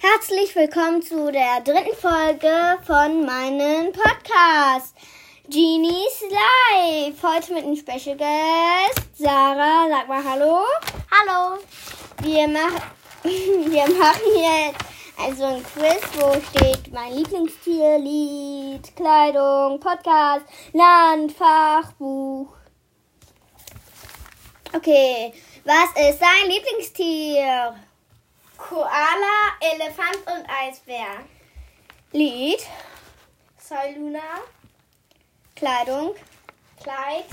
Herzlich willkommen zu der dritten Folge von meinem Podcast Genies Live. Heute mit einem Special Guest. Sarah, sag mal Hallo. Hallo. Wir, mach, wir machen jetzt also ein Quiz, wo steht mein Lieblingstier, Lied, Kleidung, Podcast, Land, Fachbuch. Okay, was ist dein Lieblingstier? Koala, Elefant und Eisbär. Lied, Soy Luna, Kleidung, Kleid,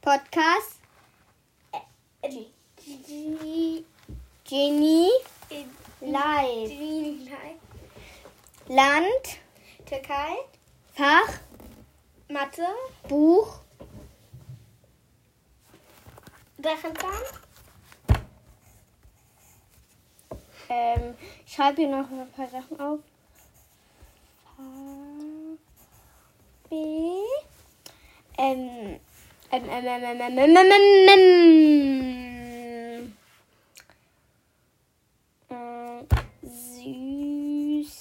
Podcast, äh, Genie, Live, Land, Türkei, Fach, Mathe, Buch, Drachenzahn, ähm, ich schreibe hier noch ein paar Sachen auf. B, ähm, ähm, ähm, ähm, ähm, ähm, ähm, ähm, ähm, ähm, Süßigkeit.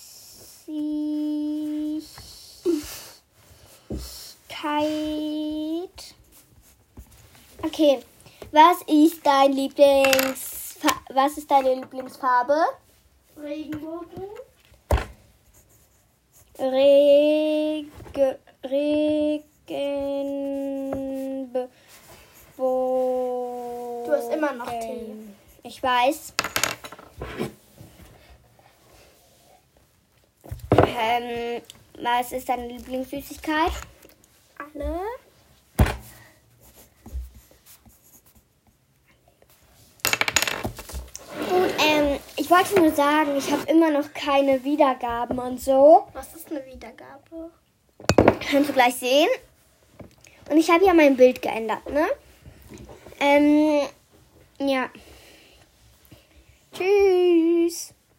Okay, was ist dein Lieblings, was ist deine Lieblingsfarbe? Regenbogen, Regen, Regen, Du hast immer noch Tee. Ich weiß. Ähm, was ist deine Lieblingssüßigkeit? alle, Gut, ähm, ich wollte nur sagen, ich habe immer noch keine Wiedergaben und so. was ist eine Wiedergabe? Kannst du gleich sehen. Und ich habe ja mein Bild geändert, ne? Ähm, ja. Tschüss.